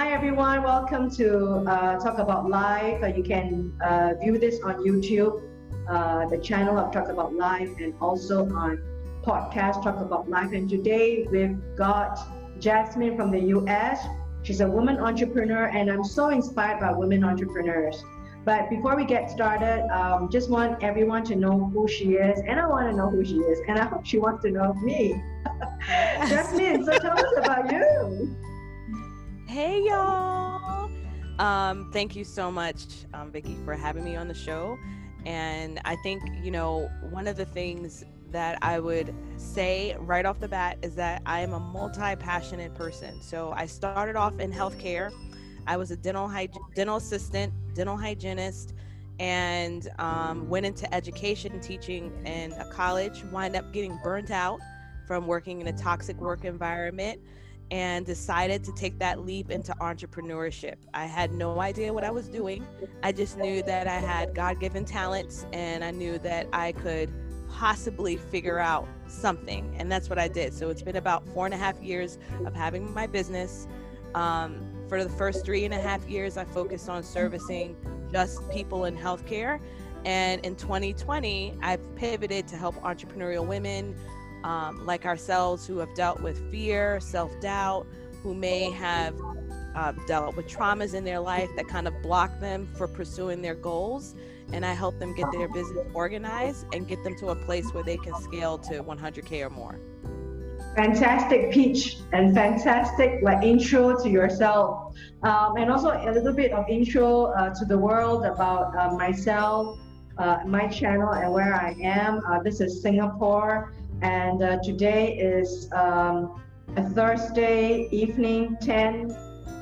hi everyone, welcome to uh, Talk About Life. Uh, you can uh, view this on YouTube, uh, the channel of Talk About Life, and also on podcast Talk About Life. And today we've got Jasmine from the US. She's a woman entrepreneur, and I'm so inspired by women entrepreneurs. But before we get started, um, just want everyone to know who she is, and I want to know who she is, and I hope she wants to know me. Jasmine, so tell us about you. Hey, y'all. Um, thank you so much, um, Vicki, for having me on the show. And I think, you know, one of the things that I would say right off the bat is that I am a multi passionate person. So I started off in healthcare. I was a dental, hyg- dental assistant, dental hygienist, and um, went into education teaching in a college, wind up getting burnt out from working in a toxic work environment and decided to take that leap into entrepreneurship. I had no idea what I was doing. I just knew that I had God given talents and I knew that I could possibly figure out something. And that's what I did. So it's been about four and a half years of having my business. Um, for the first three and a half years, I focused on servicing just people in healthcare. And in 2020, I've pivoted to help entrepreneurial women um, like ourselves who have dealt with fear, self doubt, who may have uh, dealt with traumas in their life that kind of block them for pursuing their goals. And I help them get their business organized and get them to a place where they can scale to 100K or more. Fantastic pitch and fantastic like intro to yourself, um, and also a little bit of intro uh, to the world about uh, myself, uh, my channel, and where I am. Uh, this is Singapore. And uh, today is um, a Thursday evening, 10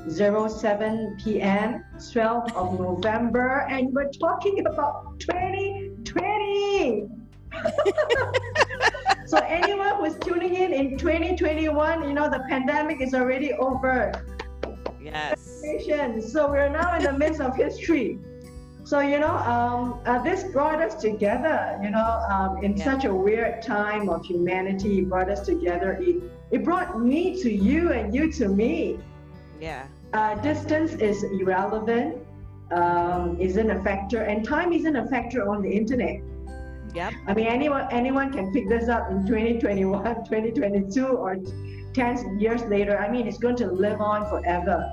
07 p.m., 12th of November, and we're talking about 2020. so anyone who's tuning in in 2021, you know the pandemic is already over. Yes. So we're now in the midst of history. So, you know, um, uh, this brought us together, you know, um, in yeah. such a weird time of humanity, it brought us together. It, it brought me to you and you to me. Yeah. Uh, distance is irrelevant, um, isn't a factor, and time isn't a factor on the internet. Yep. I mean, anyone anyone can pick this up in 2021, 2022, or 10 years later. I mean, it's going to live on forever.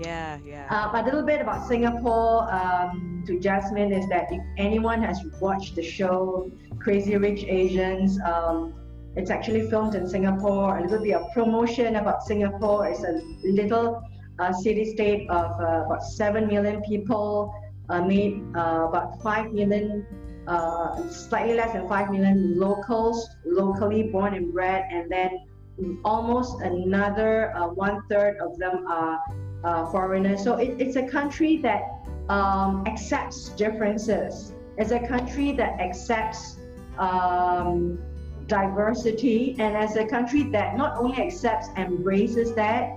Yeah, yeah. Uh, a little bit about Singapore um, to Jasmine is that if anyone has watched the show Crazy Rich Asians, um, it's actually filmed in Singapore. A little bit of promotion about Singapore. It's a little uh, city-state of uh, about seven million people, uh, made uh, about five million, uh, slightly less than five million locals, locally born and bred, and then almost another one third of them are uh, foreigners. So it, it's a country that um, accepts differences. It's a country that accepts um, diversity, and as a country that not only accepts, embraces that.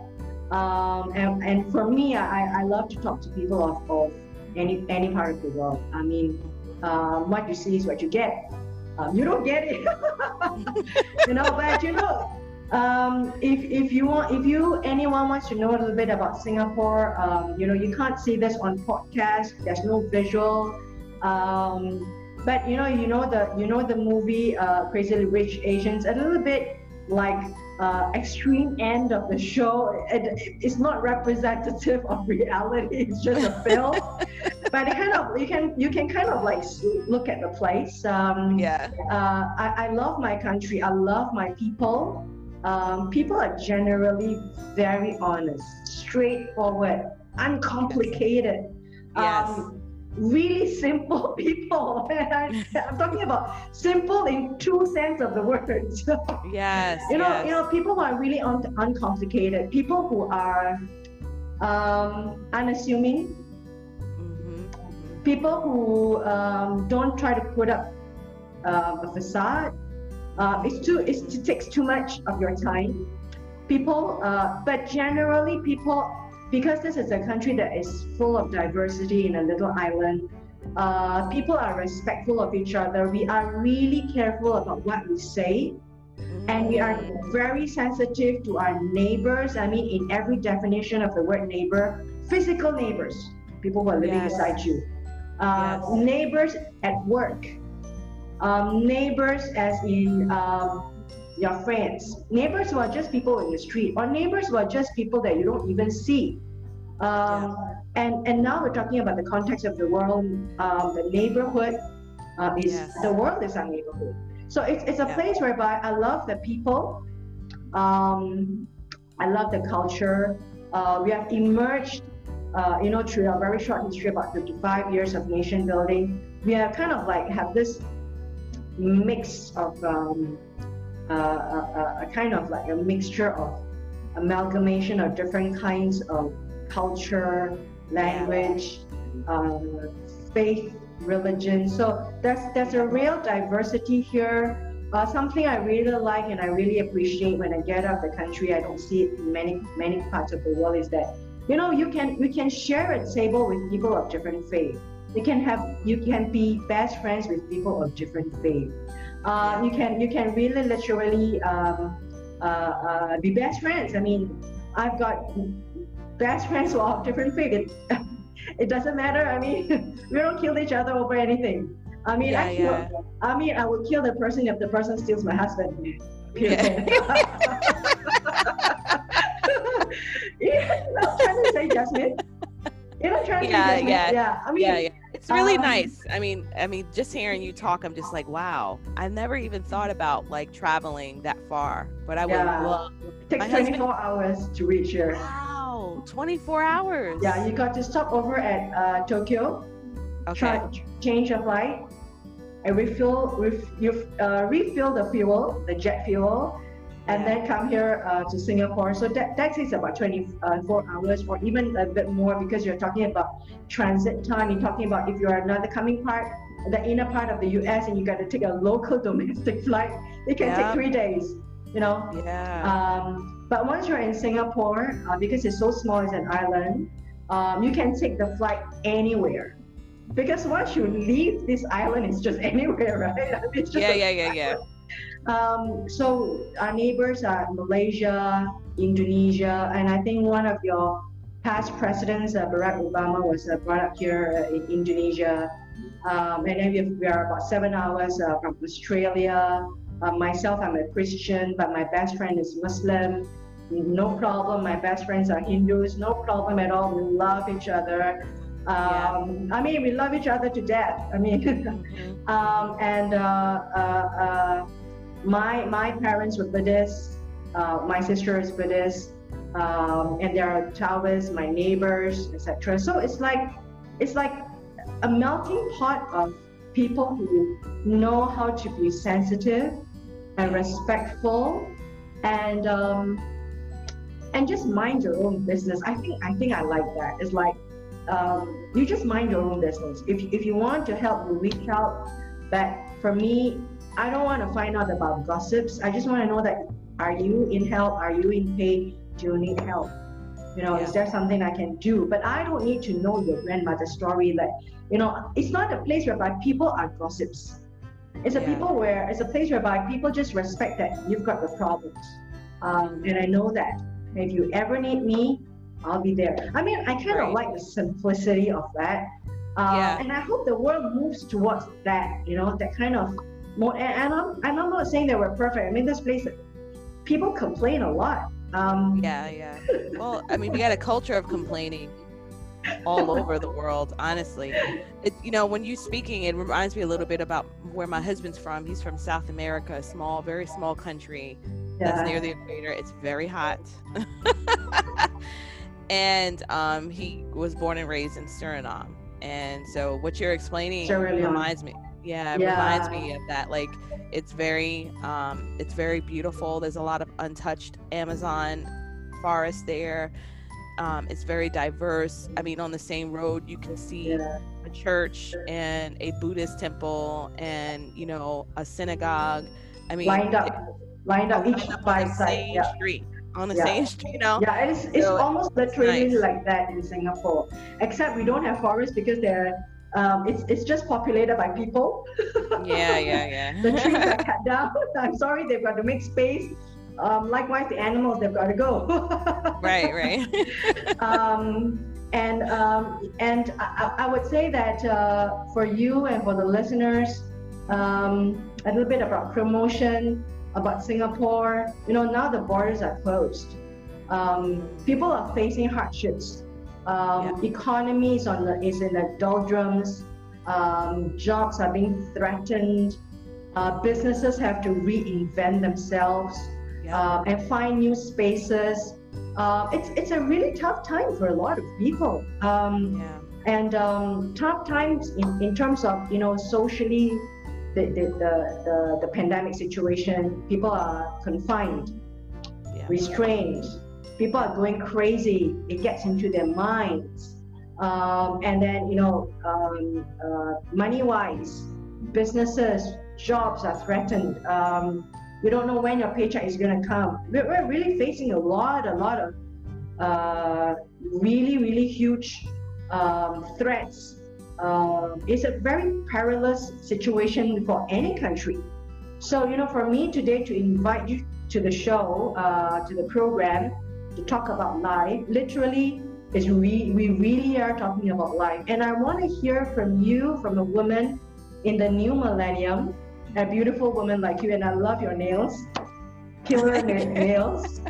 Um, and, and, for me, I, I love to talk to people of, of any any part of the world. I mean, um, what you see is what you get. Um, you don't get it, you know. But you know, um, if, if you want, if you anyone wants to know a little bit about Singapore, um, you know, you can't see this on podcast. There's no visual. Um, but you know, you know the you know the movie uh, Crazy Rich Asians. A little bit like uh, extreme end of the show. It, it's not representative of reality. It's just a film. but it kind of you can you can kind of like look at the place. Um, yeah. Uh, I, I love my country. I love my people um, people are generally very honest, straightforward, uncomplicated. Yes. Um, really simple people. I'm talking about simple in true sense of the words. yes. you know, yes. you know, people who are really un- uncomplicated, people who are um, unassuming, mm-hmm. people who um, don't try to put up uh, a facade, uh, it's too it's, it takes too much of your time. People, uh, but generally people, because this is a country that is full of diversity in a little island, uh, people are respectful of each other. We are really careful about what we say. and we are very sensitive to our neighbors. I mean, in every definition of the word neighbor, physical neighbors, people who are living Yes. beside you, uh, Yes. neighbors at work, um, neighbors as in um, your friends, neighbors who are just people in the street, or neighbors who are just people that you don't even see. Um, and, and now we're talking about the context of the world, um, the neighborhood uh, is Yes. the world is our neighborhood. So it's, it's a Yeah. place whereby I love the people, um, I love the culture. Uh, we have emerged, uh, you know, through a very short history, about 55 years of nation building. We are kind of like have this mix of um, uh, a, a- a kind of like a mixture of amalgamation of different kinds of culture, language, um, faith, religion. So there's there's a real diversity here. Uh, something I really like and I really appreciate when I get out of the country, I don't see it in many many parts of the world, is that you know you can you can share a table with people of different faith. You can have you can be best friends with people of different faith. Uh, you can you can really literally um, uh, uh, be best friends. I mean, I've got best friends who are of different faith. It, it doesn't matter. I mean, we don't kill each other over anything. I mean, Yeah, I kill, yeah. I mean, I would kill the person if the person steals my husband. Yeah. yeah, I'm trying to say Jasmine. You're not trying to Yeah, say Jasmine. yeah. yeah. I mean, yeah, yeah. It's really um, nice. I mean, I mean, just hearing you talk, I'm just like, wow. I never even thought about like traveling that far, but I would Yeah. love. it takes husband- 24 hours to reach here. Wow, 24 hours. Yeah, you got to stop over at uh, Tokyo, Okay. try, change your flight, and refill, ref, you uh, refill the fuel, the jet fuel, and then come here uh, to Singapore. So that, that takes about 24 hours or even a bit more because you're talking about transit time. You're talking about if you're another coming part, the inner part of the US, and you got to take a local domestic flight, it can Yeah. take three days, you know. Yeah. Um, but once you're in Singapore, uh, because it's so small, it's an island, um, you can take the flight anywhere. Because once you leave this island, it's just anywhere, right? I mean, it's just yeah, a- yeah, yeah, yeah. Um, so our neighbors are Malaysia, Indonesia, and I think one of your past presidents, uh, Barack Obama, was uh, brought up here uh, in Indonesia. Um, and then we, have, we are about seven hours uh, from Australia. Uh, myself, I'm a Christian, but my best friend is Muslim. No problem. My best friends are Hindus. No problem at all. We love each other. Um, I mean, we love each other to death. I mean, Mhm. um, and uh, uh, uh, my my parents were Buddhist. Uh, my sister is Buddhist, um, and there are Taoists, my neighbors, etc. So it's like it's like a melting pot of people who know how to be sensitive and respectful, and um, and just mind your own business. I think I think I like that. It's like um, you just mind your own business. If, if you want to help, you reach out. But for me, I don't want to find out about gossips. I just want to know that are you in help? Are you in pain? Do you need help? You know, is there something I can do? But I don't need to know your grandmother's story. That you know, it's not a place whereby people are gossips. It's a Yeah. people where it's a place whereby people just respect that you've got the problems, um, and I know that. If you ever need me, I'll be there. I mean, I kind of like the simplicity of that. Uh, Yeah. And I hope the world moves towards that, you know, that kind of more. And, and, I'm, and I'm not saying that we're perfect. I mean, this place, people complain a lot. Um, Yeah, yeah. Well, I mean, we got a culture of complaining all over the world, honestly. It, you know, when you speaking, it reminds me a little bit about where my husband's from. He's from South America, a small, very small country that's near the equator. It's very hot. and um, he was born and raised in Suriname. And so what you're explaining Sierra Leone. reminds me, yeah, it Yeah. reminds me of that. Like it's very, um, it's very beautiful. There's a lot of untouched Amazon forest there. Um, it's very diverse. I mean, on the same road, you can see yeah. a church and a Buddhist temple and you know a synagogue. I mean, lined up, lined up each up by side. same Yeah. street on the Yeah. same street. You know, Yeah, it's, it's So, almost literally nice. like that in Singapore, except we don't have forests because there Um, it's it's just populated by people. yeah, yeah, yeah. the trees are cut down. I'm sorry, they've got to make space. Um, likewise, the animals they've got to go. right, right. um, and um, and I, I, would say that uh, for you and for the listeners, um, a little bit about promotion about Singapore. You know, now the borders are closed. Um, people are facing hardships. Um, yeah. Economy is on the is in the doldrums. Um, jobs are being threatened. Uh, businesses have to reinvent themselves yeah. uh, and find new spaces. Uh, it's it's a really tough time for a lot of people. Um, yeah. And um, tough times in, in terms of you know socially the, the, the, the, pandemic situation, people are confined, yeah. restrained, people are going crazy. It gets into their minds. Um, and then, you know, um, uh, money wise, businesses, jobs are threatened. Um, you don't know when your paycheck is going to come. We're, we're, really facing a lot, a lot of uh, really, really huge um, threats uh, it's a very perilous situation for any country. So, you know, for me today to invite you to the show, uh, to the program, to talk about life, literally, is we, we really are talking about life. And I want to hear from you, from a woman in the new millennium, a beautiful woman like you, and I love your nails, killer nails.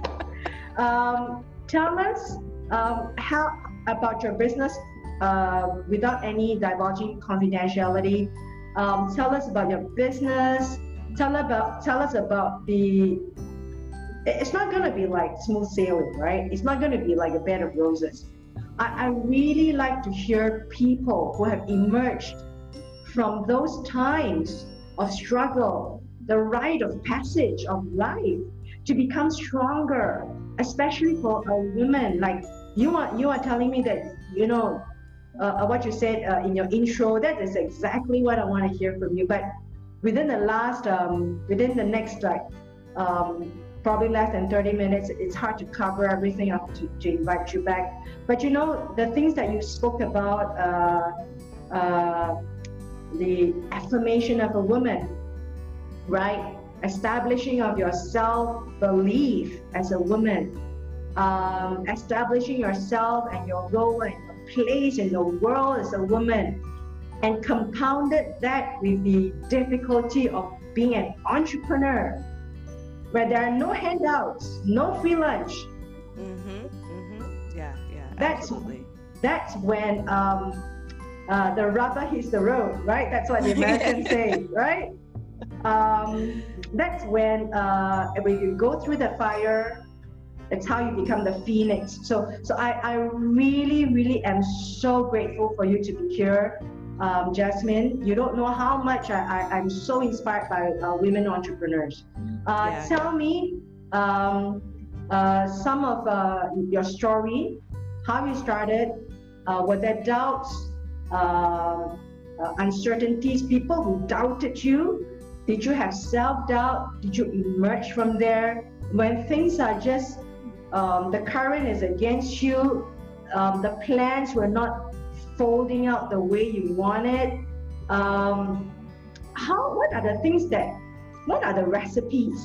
Um, tell us um, how about your business uh, without any divulging confidentiality. Um, tell us about your business. Tell about tell us about the. It's not going to be like smooth sailing, right? It's not going to be like a bed of roses. I, I really like to hear people who have emerged from those times of struggle, the rite of passage of life, to become stronger, especially for a woman like you are. You are telling me that you know uh, uh, what you said uh, in your intro, that is exactly what I want to hear from you. But within the last, um, within the next like um, probably less than 30 minutes, it's hard to cover everything up to, to invite you back. But you know, the things that you spoke about, uh, uh, the affirmation of a woman, right? Establishing of your self-belief as a woman, um, establishing yourself and your role and place in the world as a woman and compounded that with the difficulty of being an entrepreneur where there are no handouts, no free lunch. Mm-hmm, mm-hmm. Yeah, yeah, that's, absolutely. That's when um, uh, the rubber hits the road, right? That's what the Americans say, right? Um, that's when uh, when you go through the fire, it's how you become the phoenix. So, so I, I really, really am so grateful for you to be here, um, Jasmine. You don't know how much I, I, am so inspired by uh, women entrepreneurs. Uh, yeah. Tell me um, uh, some of uh, your story, how you started, uh, were there doubts, uh, uncertainties, people who doubted you? Did you have self doubt? Did you emerge from there? When things are just um, the current is against you, um, the plans were not folding out the way you wanted. Um, how? What are the things that? What are the recipes?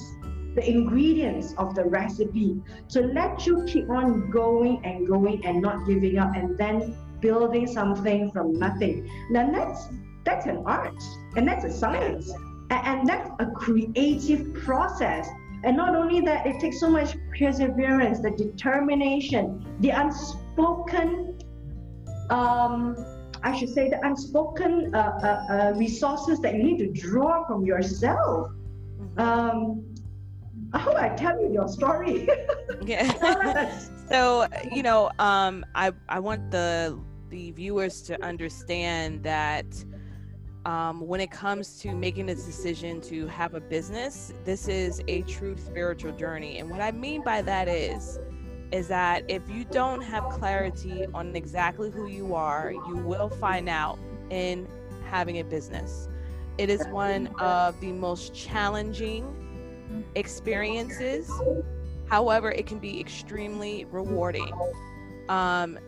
The ingredients of the recipe to let you keep on going and going and not giving up, and then building something from nothing. Now that's that's an art and that's a science and that's a creative process and not only that, it takes so much perseverance, the determination, the unspoken, um, I should say, the unspoken uh, uh, uh, resources that you need to draw from yourself. Mm-hmm. Um, I hope I tell you your story. yeah. so you know, um, I I want the the viewers to understand that um, when it comes to making this decision to have a business, this is a true spiritual journey. And what I mean by that is, is that if you don't have clarity on exactly who you are, you will find out in having a business. It is one of the most challenging experiences. However, it can be extremely rewarding. Um,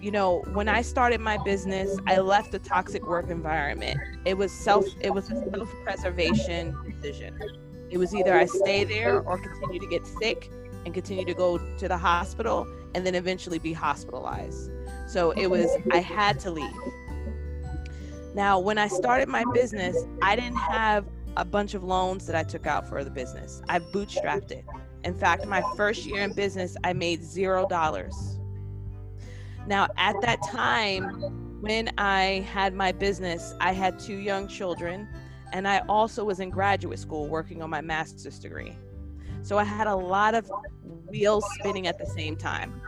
you know, when I started my business, I left a toxic work environment. It was self it was a self-preservation decision. It was either I stay there or continue to get sick and continue to go to the hospital and then eventually be hospitalized. So it was I had to leave. Now, when I started my business, I didn't have a bunch of loans that I took out for the business. I bootstrapped it. In fact, my first year in business, I made zero dollars. Now, at that time, when I had my business, I had two young children, and I also was in graduate school working on my master's degree. So I had a lot of wheels spinning at the same time.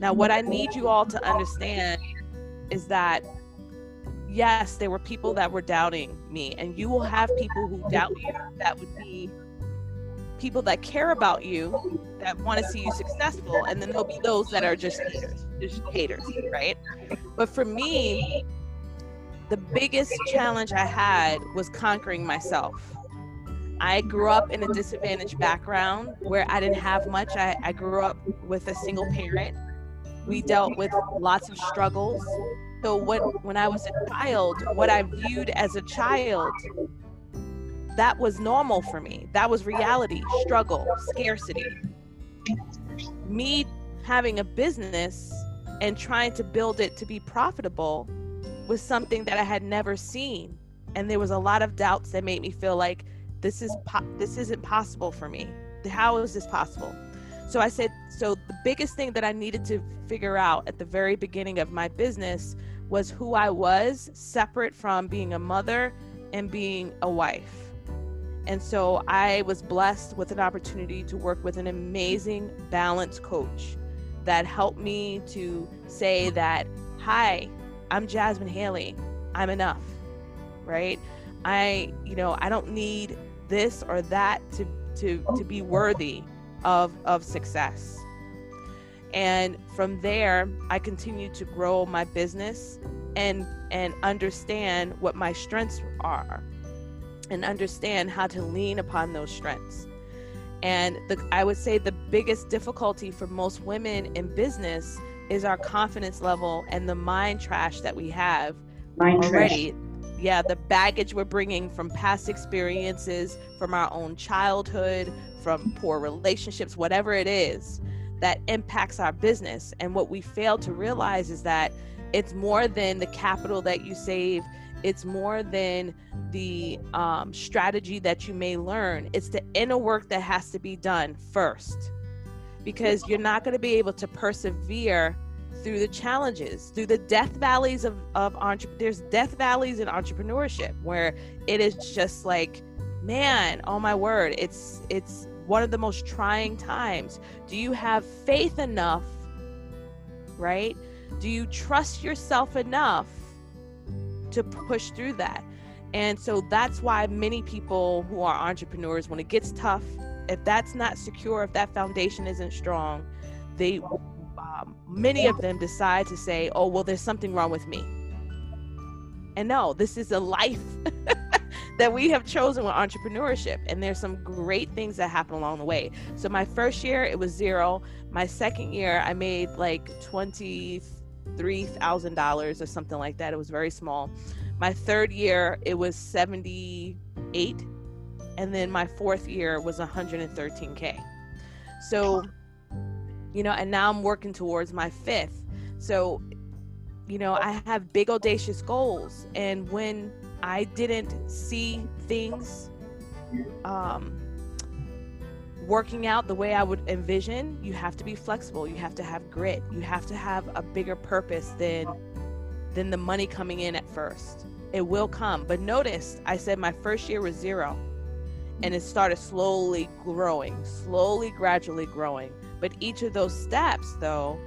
Now, what I need you all to understand is that yes, there were people that were doubting me, and you will have people who doubt you that would be people that care about you that want to see you successful and then there'll be those that are just haters just haters right but for me the biggest challenge i had was conquering myself i grew up in a disadvantaged background where i didn't have much i, I grew up with a single parent we dealt with lots of struggles so what when i was a child what i viewed as a child that was normal for me. That was reality, struggle, scarcity. Me having a business and trying to build it to be profitable was something that I had never seen. And there was a lot of doubts that made me feel like this is po- this isn't possible for me. How is this possible? So I said, so the biggest thing that I needed to figure out at the very beginning of my business was who I was separate from being a mother and being a wife and so I was blessed with an opportunity to work with an amazing balance coach that helped me to say that, hi, I'm Jasmine Haley. I'm enough, right? I, you know, I don't need this or that to to to be worthy of of success. And from there, I continued to grow my business and and understand what my strengths are and understand how to lean upon those strengths. And the, I would say the biggest difficulty for most women in business is our confidence level and the mind trash that we have mind already. Trash. Yeah, the baggage we're bringing from past experiences, from our own childhood, from poor relationships, whatever it is that impacts our business. And what we fail to realize is that it's more than the capital that you save. It's more than the um, strategy that you may learn. It's the inner work that has to be done first. Because you're not going to be able to persevere through the challenges through the death valleys of, of entre- there's death valleys in entrepreneurship where it is just like man oh my word it's it's one of the most trying times do you have faith enough right do you trust yourself enough to push through that. And so that's why many people who are entrepreneurs, when it gets tough, if that's not secure, if that foundation isn't strong, they, um, many of them decide to say, oh, well, there's something wrong with me. And no, this is a life that we have chosen with entrepreneurship. And there's some great things that happen along the way. So my first year, it was zero. My second year, I made like 20, $3,000 or something like that. It was very small. My third year, it was 78. And then my fourth year was 113K. So, you know, and now I'm working towards my fifth. So, you know, I have big, audacious goals. And when I didn't see things, um, working out the way I would envision, you have to be flexible. You have to have grit. You have to have a bigger purpose than than the money coming in at first. It will come. But notice I said my first year was zero. And it started slowly growing, slowly, gradually growing. But each of those steps, though,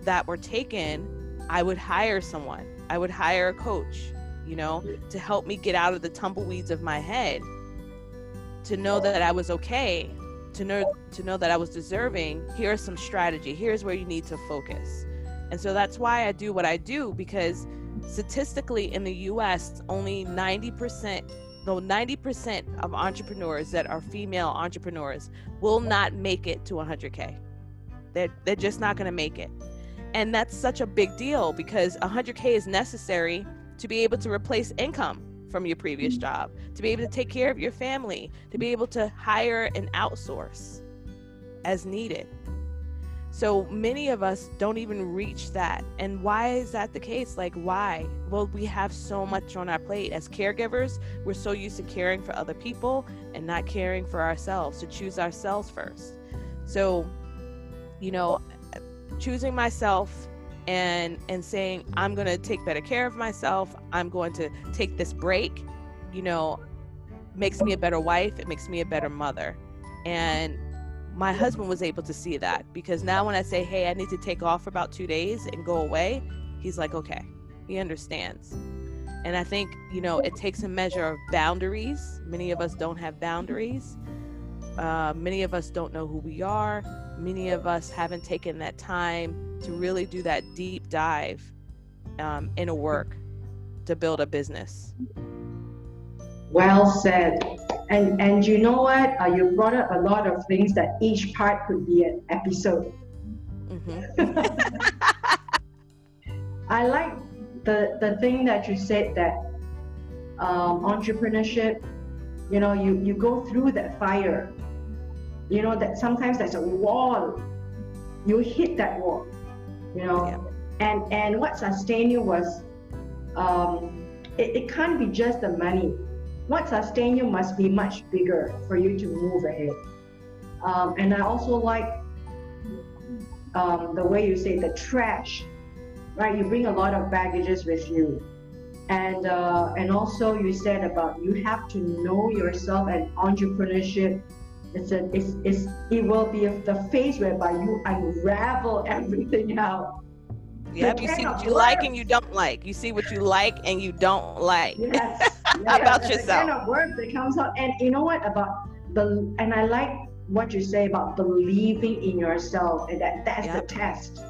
that were taken, I would hire someone. I would hire a coach, you know, to help me get out of the tumbleweeds of my head, to know that I was okay, to know to know that I was deserving, here's some strategy. Here's where you need to focus. And so that's why I do what I do because statistically in the US, only 90%, though 90% of entrepreneurs that are female entrepreneurs will not make it to 100K. They're, they're just not going to make it. And that's such a big deal because 100K is necessary to be able to replace income from your previous mm-hmm. job, to be able to take care of your family, to be able to hire and outsource as needed. So many of us don't even reach that. And why is that the case? Like, why? Well, we have so much on our plate. As caregivers, we're so used to caring for other people and not caring for ourselves, to choose ourselves first. So, you know, choosing myself and and saying i'm going to take better care of myself i'm going to take this break you know makes me a better wife it makes me a better mother and my husband was able to see that because now when i say hey i need to take off for about two days and go away he's like okay. He understands. And i think you know it takes a measure of boundaries. Many of us don't have boundaries. Uh, many of us don't know who we are. Many of us haven't taken that time to really do that deep dive um, in a work to build a business. Well said. And and you know what? Uh, you brought up a lot of things that each part could be an episode. Mm-hmm. I like the the thing that you said that um, entrepreneurship. You know, you you go through that fire you know that sometimes there's a wall you hit that wall you know yeah. and and what sustained you was um, it, it can't be just the money what sustained you must be much bigger for you to move ahead um, and i also like um, the way you say the trash right you bring a lot of baggages with you and uh, and also you said about you have to know yourself and entrepreneurship it's a, it's, it's, it will be the phase whereby you unravel everything out. Yep, you see what you like and you don't like. You see what you like and you don't like. Yes. yes. about yourself. The kind of work that comes out, and you know what about the and I like what you say about believing in yourself, and that that's yep. the test.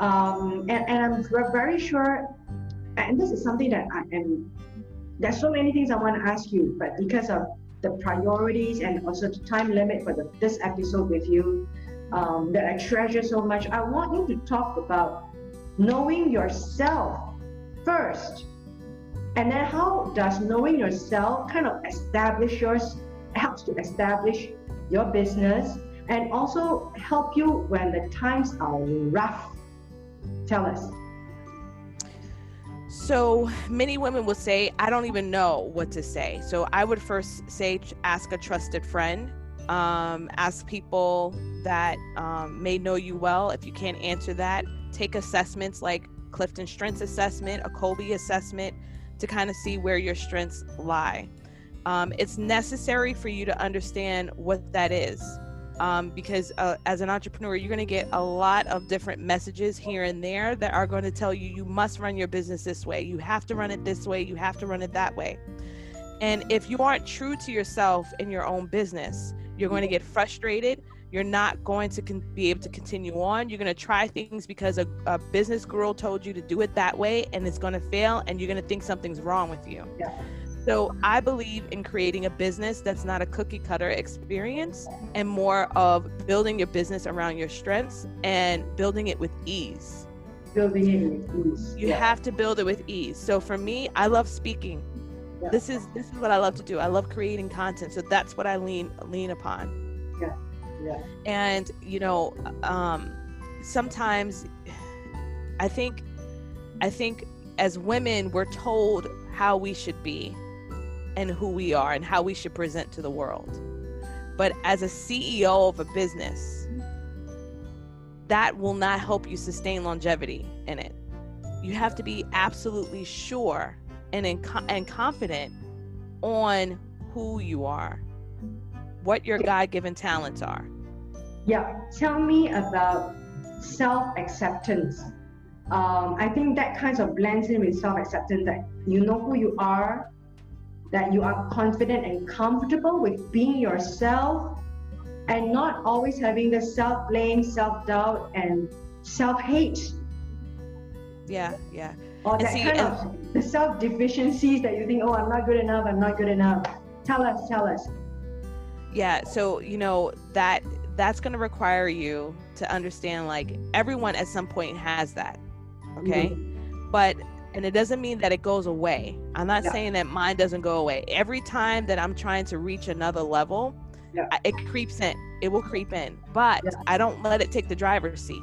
Um, and, and I'm very sure, and this is something that I am. There's so many things I want to ask you, but because of the priorities and also the time limit for the, this episode with you um, that I treasure so much. I want you to talk about knowing yourself first. And then how does knowing yourself kind of establish yours helps to establish your business and also help you when the times are rough? Tell us. So many women will say, I don't even know what to say. So I would first say, ask a trusted friend, um, ask people that um, may know you well. If you can't answer that, take assessments like Clifton Strengths Assessment, a Kolbe Assessment to kind of see where your strengths lie. Um, it's necessary for you to understand what that is um, because uh, as an entrepreneur, you're going to get a lot of different messages here and there that are going to tell you you must run your business this way, you have to run it this way, you have to run it that way. And if you aren't true to yourself in your own business, you're going to get frustrated. You're not going to con- be able to continue on. You're going to try things because a, a business girl told you to do it that way and it's going to fail, and you're going to think something's wrong with you. Yeah. So I believe in creating a business that's not a cookie cutter experience and more of building your business around your strengths and building it with ease. Building it with ease. You yeah. have to build it with ease. So for me, I love speaking. Yeah. This is this is what I love to do. I love creating content. So that's what I lean lean upon. Yeah. Yeah. And you know, um, sometimes I think I think as women we're told how we should be and who we are and how we should present to the world. But as a CEO of a business, that will not help you sustain longevity in it. You have to be absolutely sure and, in, and confident on who you are, what your God given talents are. Yeah, tell me about self acceptance. Um, I think that kind of blends in with self acceptance that you know who you are, that you are confident and comfortable with being yourself and not always having the self blame, self doubt, and self hate. Yeah, yeah. Or that see, kind of the self deficiencies that you think, oh, I'm not good enough, I'm not good enough. Tell us, tell us. Yeah, so you know that that's going to require you to understand like everyone at some point has that okay? Mm-hmm. but and it doesn't mean that it goes away. I'm not yeah. saying that mine doesn't go away. Every time that i'm trying to reach another level yeah. it creeps in. It will creep in. But yeah. i don't let it take the driver's seat.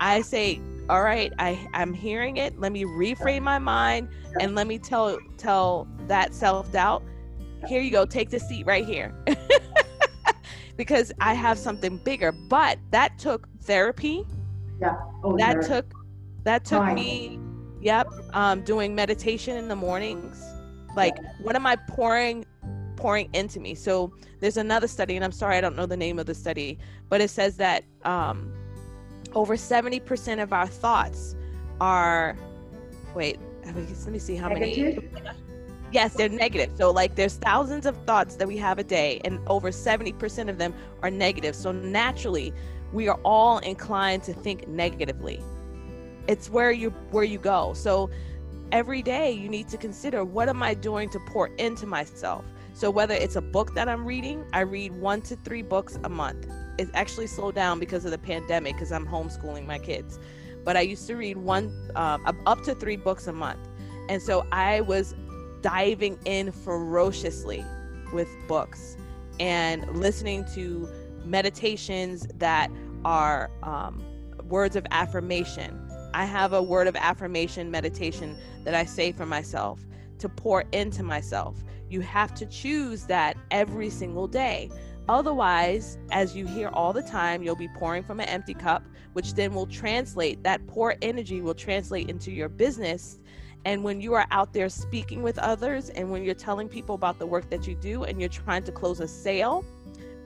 I say all right i i'm hearing it. Let me reframe my mind and let me tell tell that self-doubt here you go. Take the seat right here. Because i have something bigger. But that took therapy. Yeah. Oh, that took that took Fine. me yep um doing meditation in the mornings. Like yeah. what am i pouring pouring into me? So there's another study and i'm sorry i don't know the name of the study but it says that um over 70% of our thoughts are wait let me see how many yes they're negative. So like there's thousands of thoughts that we have a day and over 70% of them are negative. So naturally we are all inclined to think negatively. It's where you where you go. So every day you need to consider what am i doing to pour into myself? So whether it's a book that i'm reading i read one to three books a month. It's actually slowed down because of the pandemic because i'm homeschooling my kids. But i used to read one um, up to three books a month. And so i was diving in ferociously with books and listening to meditations that are um, words of affirmation I have a word of affirmation meditation that I say for myself to pour into myself. You have to choose that every single day. Otherwise, as you hear all the time, you'll be pouring from an empty cup, which then will translate that poor energy will translate into your business. And when you are out there speaking with others and when you're telling people about the work that you do and you're trying to close a sale,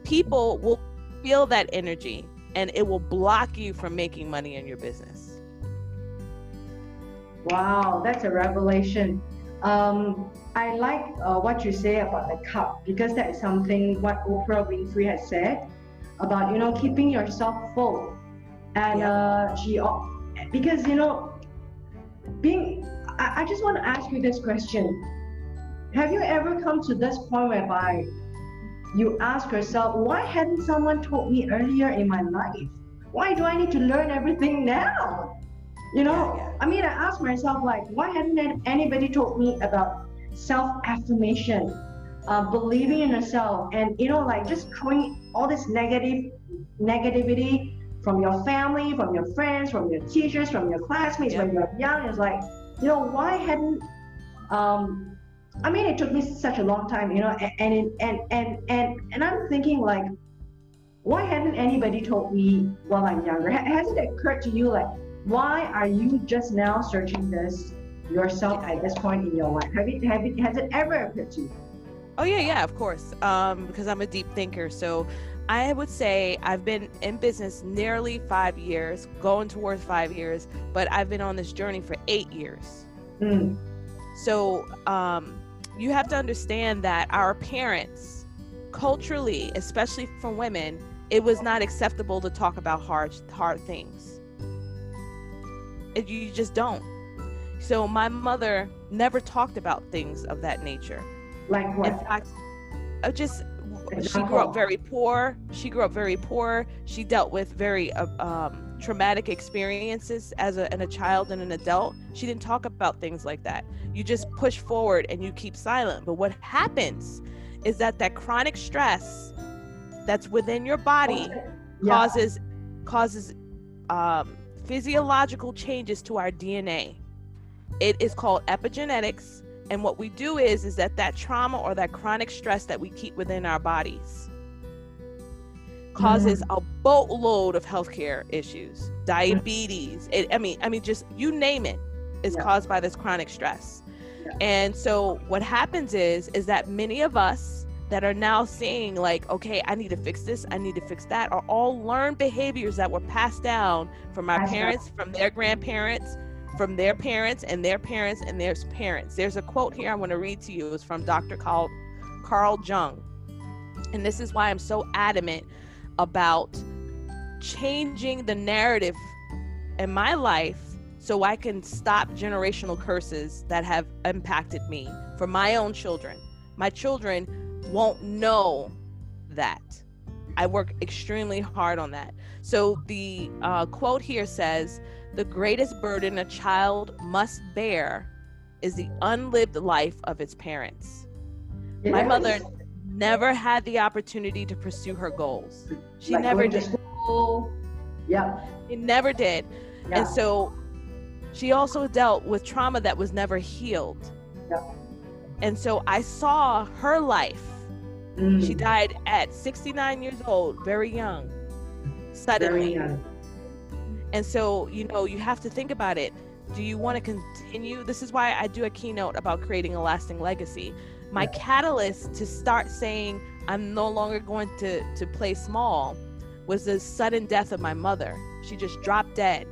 people will feel that energy and it will block you from making money in your business. Wow, that's a revelation. Um, I like uh, what you say about the cup because that is something what Oprah Winfrey has said about you know keeping yourself full, and yeah. uh, she because you know being. I, I just want to ask you this question: Have you ever come to this point whereby you ask yourself, why hadn't someone told me earlier in my life? Why do I need to learn everything now? You know, yeah, yeah. I mean, I ask myself, like, why hadn't anybody told me about self affirmation, uh, believing in yourself, and you know, like just throwing all this negative negativity from your family, from your friends, from your teachers, from your classmates yeah. when you're young. It's like, you know, why hadn't um, I mean, it took me such a long time, you know, and and and and and, and I'm thinking like, why hadn't anybody told me while I'm younger? Has it occurred to you like, why are you just now searching this yourself at this point in your life? Have it, have it, has it ever occurred to you? Oh yeah, yeah, of course. Um, because I'm a deep thinker. So I would say I've been in business nearly five years, going towards five years, but I've been on this journey for eight years. Mm. So um, you have to understand that our parents, culturally, especially for women, it was not acceptable to talk about hard hard things you just don't. So my mother never talked about things of that nature. Like what? Fact, I just she grew up very poor. She grew up very poor. She dealt with very uh, um, traumatic experiences as a, and a child and an adult. She didn't talk about things like that. You just push forward and you keep silent. But what happens is that that chronic stress that's within your body yeah. causes causes um, physiological changes to our DNA. It is called epigenetics, and what we do is is that that trauma or that chronic stress that we keep within our bodies causes mm-hmm. a boatload of healthcare issues, diabetes. It, I mean, I mean, just you name it, is yeah. caused by this chronic stress. Yeah. And so what happens is is that many of us that are now seeing like okay i need to fix this i need to fix that are all learned behaviors that were passed down from our parents from their grandparents from their parents and their parents and their parents. There's a quote here i want to read to you. It's from dr carl carl jung. And this is why i'm so adamant about changing the narrative in my life so i can stop generational curses that have impacted me for my own children. My children won't know that. I work extremely hard on that. So the uh, quote here says, "The greatest burden a child must bear is the unlived life of its parents." My mother never had the opportunity to pursue her goals. She like never did. School. Yeah. She never did. Yeah. And so she also dealt with trauma that was never healed. Yeah. And so I saw her life. Mm. She died at 69 years old, very young, suddenly. Very young. And so, you know, you have to think about it. Do you want to continue? This is why I do a keynote about creating a lasting legacy. My yeah. catalyst to start saying I'm no longer going to, to play small was the sudden death of my mother. She just dropped dead.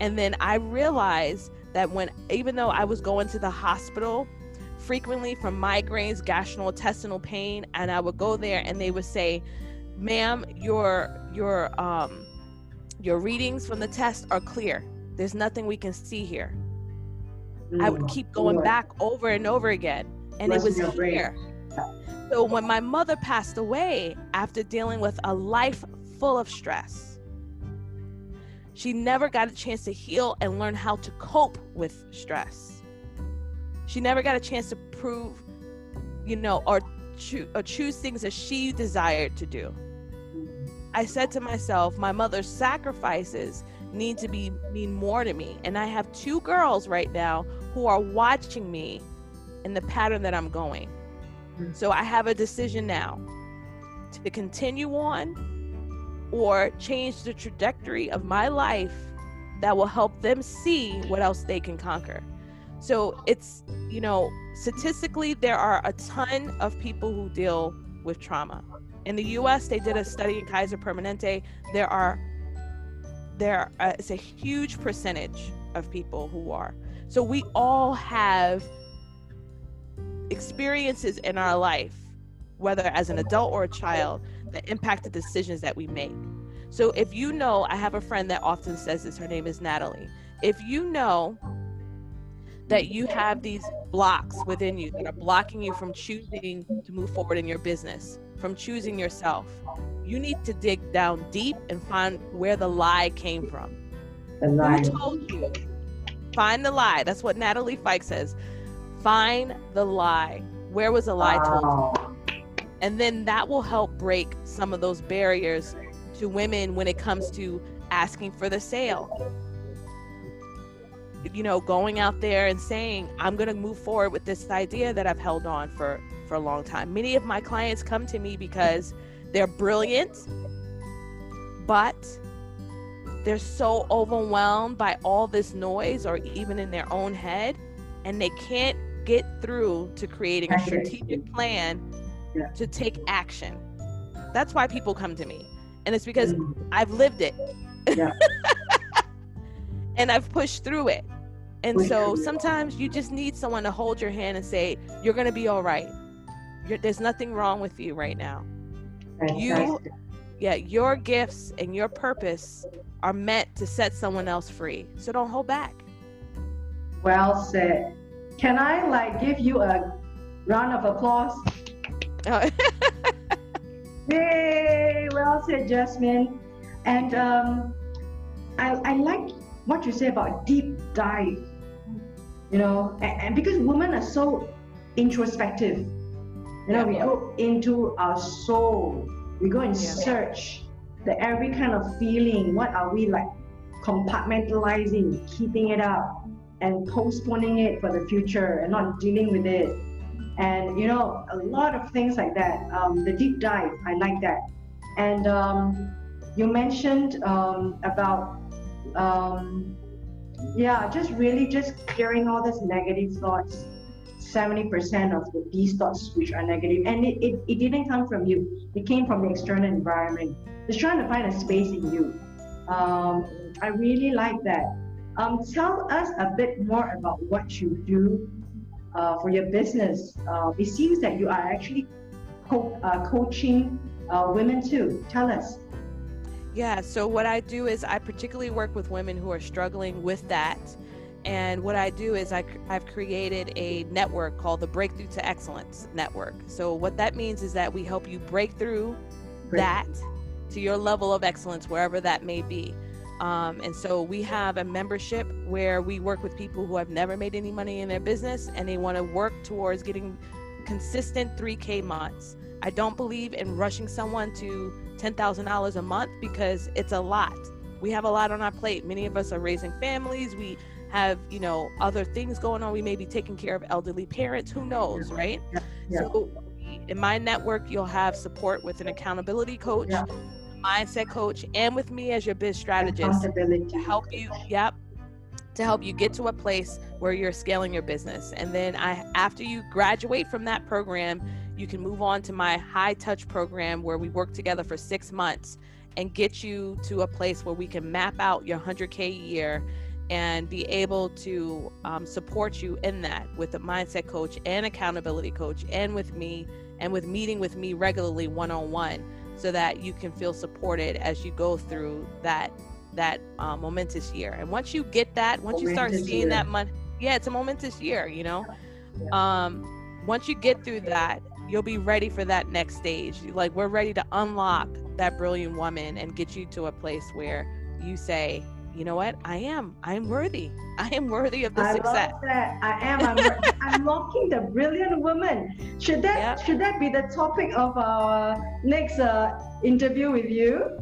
And then I realized that when, even though I was going to the hospital frequently from migraines, gastrointestinal pain, and I would go there and they would say, "Ma'am, your your um your readings from the test are clear. There's nothing we can see here." Mm, I would mm, keep going back over and over again, and it was here. So when my mother passed away after dealing with a life full of stress, she never got a chance to heal and learn how to cope with stress. She never got a chance to prove, you know, or, cho- or choose things that she desired to do. I said to myself, my mother's sacrifices need to be mean more to me. And I have two girls right now who are watching me in the pattern that I'm going. So I have a decision now to continue on or change the trajectory of my life that will help them see what else they can conquer. So it's, you know, statistically, there are a ton of people who deal with trauma. In the US, they did a study in Kaiser Permanente. There are, there uh, it's a huge percentage of people who are. So we all have experiences in our life, whether as an adult or a child, that impact the decisions that we make. So if you know, I have a friend that often says this, her name is Natalie. If you know that you have these blocks within you that are blocking you from choosing to move forward in your business, from choosing yourself, you need to dig down deep and find where the lie came from. The lie. Who told you? Find the lie. That's what Natalie Fike says. Find the lie. Where was the lie told you? And then that will help break some of those barriers to women when it comes to asking for the sale. You know, going out there and saying, I'm going to move forward with this idea that I've held on for, for a long time. Many of my clients come to me because they're brilliant, but they're so overwhelmed by all this noise or even in their own head, and they can't get through to creating a strategic plan to take action. That's why people come to me. And it's because mm. I've lived it. Yeah. and I've pushed through it. And so sometimes you just need someone to hold your hand and say, You're going to be all right. You're, there's nothing wrong with you right now. You, yeah, your gifts and your purpose are meant to set someone else free. So don't hold back. Well said. Can I like give you a round of applause? Oh. Yay! Well said, Jasmine. And um, I, I like what you say about deep dive. You know, and, and because women are so introspective. You know, yeah, we yeah. go into our soul. We go and yeah. search the every kind of feeling. What are we like compartmentalizing, keeping it up? and postponing it for the future and not dealing with it. And you know, a lot of things like that. Um, the deep dive, I like that. And um, you mentioned um, about, um, yeah, just really just clearing all these negative thoughts. 70% of the, these thoughts which are negative and it, it, it didn't come from you it came from the external environment it's trying to find a space in you um, i really like that um, tell us a bit more about what you do uh, for your business. Uh, it seems that you are actually co- uh, coaching uh, women too. Tell us. Yeah, so what I do is I particularly work with women who are struggling with that. And what I do is I, I've created a network called the Breakthrough to Excellence Network. So, what that means is that we help you break through Great. that to your level of excellence, wherever that may be. Um, and so we have a membership where we work with people who have never made any money in their business and they want to work towards getting consistent 3K months. I don't believe in rushing someone to $10,000 a month because it's a lot. We have a lot on our plate. Many of us are raising families. We have, you know, other things going on. We may be taking care of elderly parents. Who knows, right? Yeah. Yeah. So in my network, you'll have support with an accountability coach, yeah. mindset coach, and with me as your biz strategist to help you. Yep. To help you get to a place where you're scaling your business. And then I after you graduate from that program, you can move on to my high touch program where we work together for six months and get you to a place where we can map out your 100K a year and be able to um, support you in that with a mindset coach and accountability coach and with me and with meeting with me regularly one-on-one so that you can feel supported as you go through that that uh, momentous year and once you get that once momentous you start seeing year. that money yeah it's a momentous year you know yeah. um once you get through that you'll be ready for that next stage like we're ready to unlock that brilliant woman and get you to a place where you say you know what? I am. I am worthy. I am worthy of the I success. Love that. I am. I'm, I'm the brilliant woman. Should that yep. should that be the topic of our next uh, interview with you?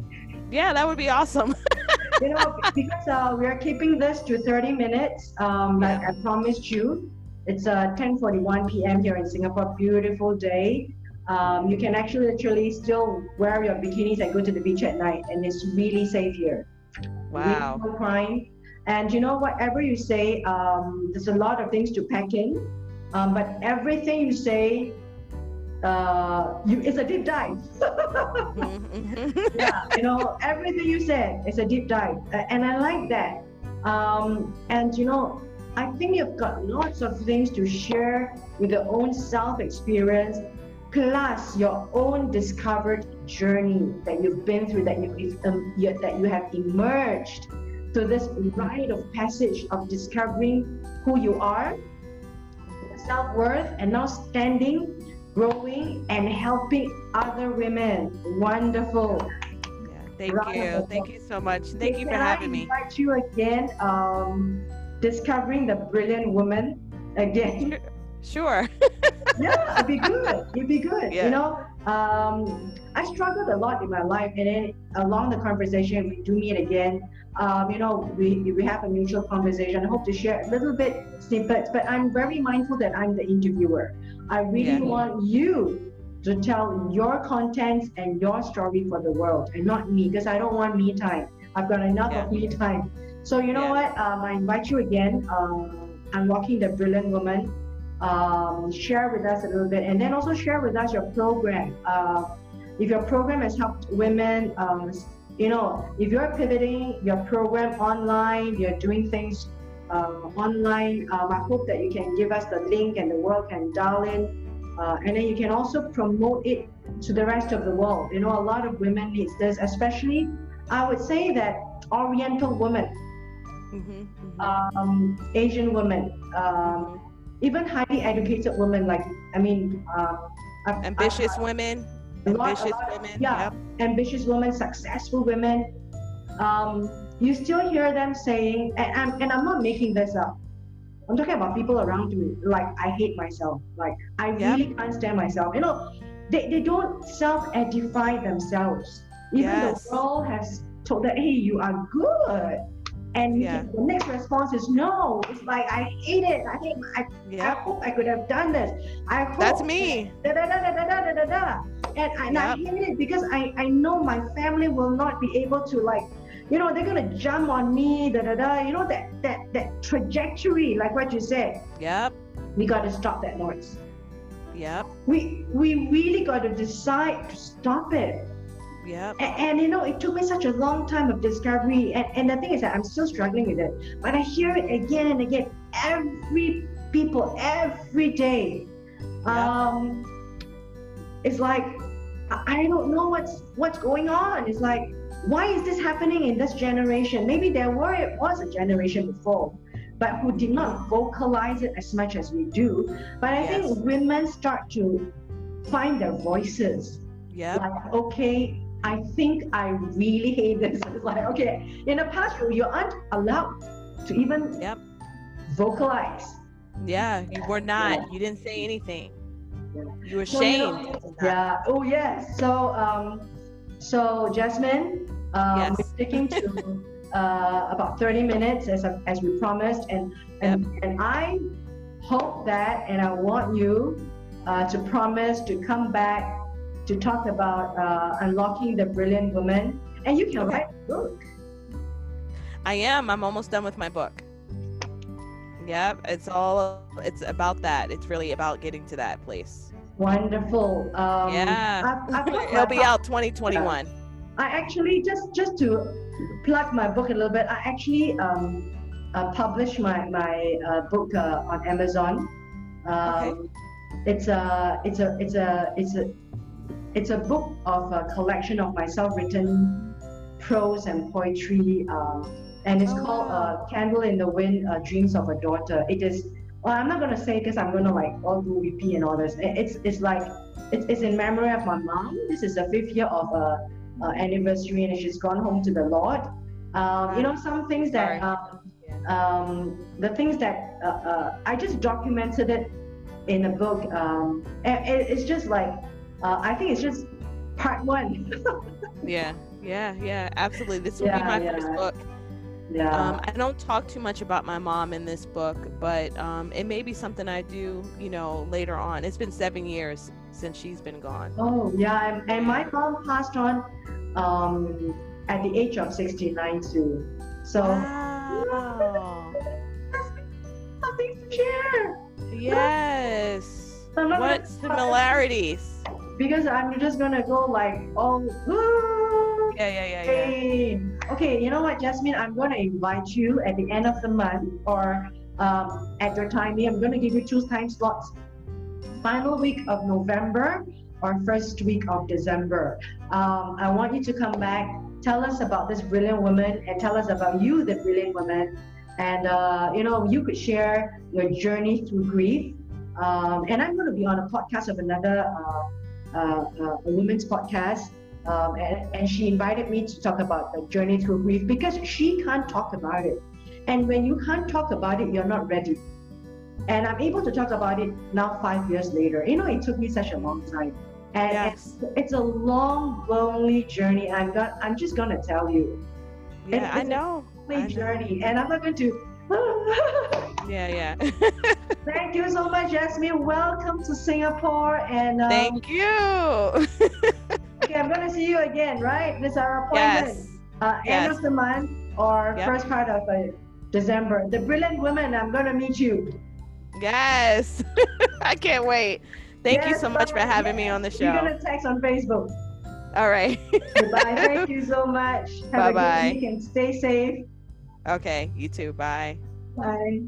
Yeah, that would be awesome. you know, because uh, we are keeping this to 30 minutes, um, like I promised you. It's uh, 10:41 p.m. here in Singapore. Beautiful day. Um, you can actually literally still wear your bikinis and go to the beach at night, and it's really safe here. Wow. No crime. And you know, whatever you say, um, there's a lot of things to pack in. Um, but everything you say, uh, you, it's a deep dive. Yeah, you know, everything you said is a deep dive. Uh, and I like that. Um, and you know, I think you've got lots of things to share with your own self experience, plus your own discovered journey that you've been through, that you, um, that you have emerged to this rite of passage of discovering who you are, self worth, and now standing, growing, and helping other women. Wonderful. Yeah, thank you. Thank you so much. Thank you for having me. invite you again. Um, discovering the brilliant woman again. Sure. yeah, it'd be good. It'd be good. Yeah. You know, um, I struggled a lot in my life, and then along the conversation, we do meet again. Um, you know, we, we have a mutual conversation. I hope to share a little bit snippets, but I'm very mindful that I'm the interviewer. I really yeah. want you to tell your contents and your story for the world, and not me, because I don't want me time. I've got enough yeah. of me time. So you know yeah. what? Um, I invite you again. Um, Unlocking the Brilliant Woman um, share with us a little bit, and then also share with us your program. Uh, if your program has helped women, um, you know, if you're pivoting your program online, you're doing things uh, online, um, I hope that you can give us the link and the world can dial in. Uh, and then you can also promote it to the rest of the world. You know, a lot of women needs this, especially I would say that Oriental women, mm-hmm, mm-hmm. Um, Asian women, um, even highly educated women like i mean uh, I've, ambitious I've, women ambitious lot, women yeah yep. ambitious women successful women um, you still hear them saying and, and, and i'm not making this up i'm talking about people around me like i hate myself like i yep. really can't stand myself you know they, they don't self-edify themselves even yes. the world has told that hey you are good and yeah. the next response is no. It's like I hate it. I hate. I, yeah. I hope I could have done this. I hope that's me. Da, da, da, da, da, da, da, da. And, and yep. I hate it because I, I know my family will not be able to like, you know, they're gonna jump on me. Da da da. You know that that that trajectory, like what you said. Yep. We got to stop that noise. Yep. We we really got to decide to stop it yeah. And, and, you know, it took me such a long time of discovery. And, and the thing is that I'm still struggling with it. But I hear it again and again. Every people, every day. Yeah. Um, it's like I don't know what's what's going on. It's like, why is this happening in this generation? Maybe there were it was a generation before, but who did not vocalize it as much as we do. But I yes. think women start to find their voices Yeah. Like, okay, I think I really hate this. It's like, okay, in the past, you, you aren't allowed to even Yep. vocalize. Yeah, you were not. You didn't say anything. Yeah. You were So, you know, shamed. Yeah. Oh, yes. So, um, so Jasmine, um, Yes. we're sticking to uh, about 30 minutes as, as we promised, and and, and I hope that, and I want you uh, to promise to come back to talk about uh, unlocking the brilliant woman, and you can Okay. write a book. I am. I'm almost done with my book. Yep, it's all it's about that. It's really about getting to that place. Wonderful. Um, Yeah. I've, I've it'll be out 2021. I actually just just to plug my book a little bit. I actually um, uh, published my my uh, book uh, on Amazon. Um, It's a it's a it's a it's a it's a book of a collection of my self-written prose and poetry, um, and it's Oh, called wow. uh, "Candle in the Wind: uh, Dreams of a Daughter." It is. Well, I'm not gonna say because I'm gonna like all do weepy and all this. It's it's like it's, it's in memory of my mom. This is the fifth year of uh, uh, anniversary, and she's gone home to the Lord. Um, you know, some things that um, um, the things that uh, uh, I just documented it in a book. Um, and it, it's just like uh, I think it's just part one. Yeah, yeah, yeah. Absolutely. This will Yeah, be my yeah. first book. yeah. Um, I don't talk too much about my mom in this book, but um, it may be something I do, you know, later on. It's been seven years since she's been gone. oh yeah, and, my mom passed on um, at the age of 69 too. So Wow. something to share. Yes. What similarities? Because I'm just gonna go like, oh, woo, Yeah, yeah, yeah, yeah. Okay, you know what, Jasmine? I'm going to invite you at the end of the month or um, at your timing. I'm going to give you two time slots. Final week of November or first week of December. Um, I want you to come back, tell us about this brilliant woman, and tell us about you, the brilliant woman. And uh, you know, you could share your journey through grief. Um, and I'm going to be on a podcast of another uh, a women's podcast um, and, and she invited me to talk about the journey through grief because she can't talk about it. And when you can't talk about it, you're not ready. And I'm able to talk about it now, five years later. You know, it took me such a long time. And Yes. it's, it's a long, lonely journey. I'm got, I'm just gonna tell you, Yeah, I it's a know. I lonely know. journey, and I'm not going to. Yeah, yeah. Thank you so much, Jasmine. Welcome to Singapore, and um, Thank you. okay, I'm gonna see you again, right? This is our appointment. yes. uh, end Yes. of the month or Yep. first part of uh, December. The brilliant women, I'm gonna meet you. Yes. I can't wait. Thank you so much for bye. having me on the show. You're gonna text on Facebook. All right. Goodbye. Thank you so much. Have Bye-bye. a good week and stay safe. Okay, you too. Bye. Bye.